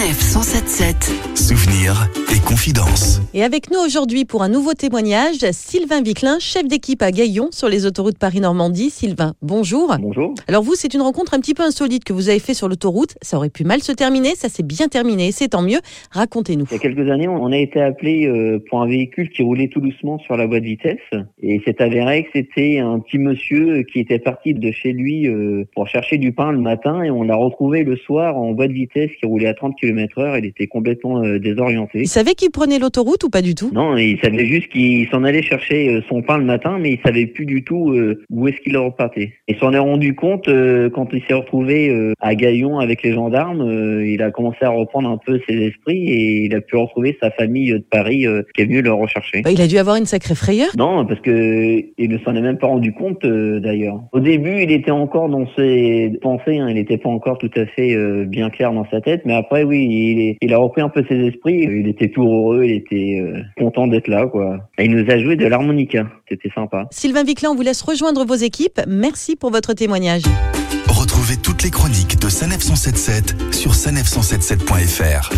Sanef 177. Souvenirs et confidences. Et avec nous aujourd'hui pour un nouveau témoignage, Sylvain Viclin, chef d'équipe à Gaillon sur les autoroutes Paris-Normandie. Sylvain, bonjour. Bonjour. Alors vous, c'est une rencontre un petit peu insolite que vous avez fait sur l'autoroute. Ça aurait pu mal se terminer, ça s'est bien terminé, c'est tant mieux. Racontez-nous. Il y a quelques années, on a été appelé euh, pour un véhicule qui roulait tout doucement sur la voie de vitesse. Et c'est avéré que c'était un petit monsieur qui était parti de chez lui euh, pour chercher du pain le matin et on l'a retrouvé le soir en voie de vitesse qui roulait à 30 km heure. Il était complètement euh, désorienté. Il savait qu'il prenait l'autoroute ou pas du tout? Non, il savait juste qu'il s'en allait chercher euh, son pain le matin, mais il savait plus du tout euh, où est-ce qu'il repartait. Il s'en est rendu compte euh, quand il s'est retrouvé à Gaillon avec les gendarmes. il a commencé à reprendre un peu ses esprits et il a pu retrouver sa famille de Paris qui est venue le rechercher. Bah, Il a dû avoir une sacrée frayeur. Non, parce que il ne s'en est même pas rendu compte d'ailleurs. Au début, il était encore dans ses pensées, hein, il n'était pas encore tout à fait bien clair dans sa tête, mais après oui, il, est- il a repris un peu ses esprits, il était tout heureux, il était euh, content d'être là quoi. Et il nous a joué de l'harmonica, c'était sympa. Sylvain Viclin, on vous laisse rejoindre vos équipes. Merci pour votre témoignage. Retrouvez toutes les chroniques de Sanef 177 sur sanef177.fr.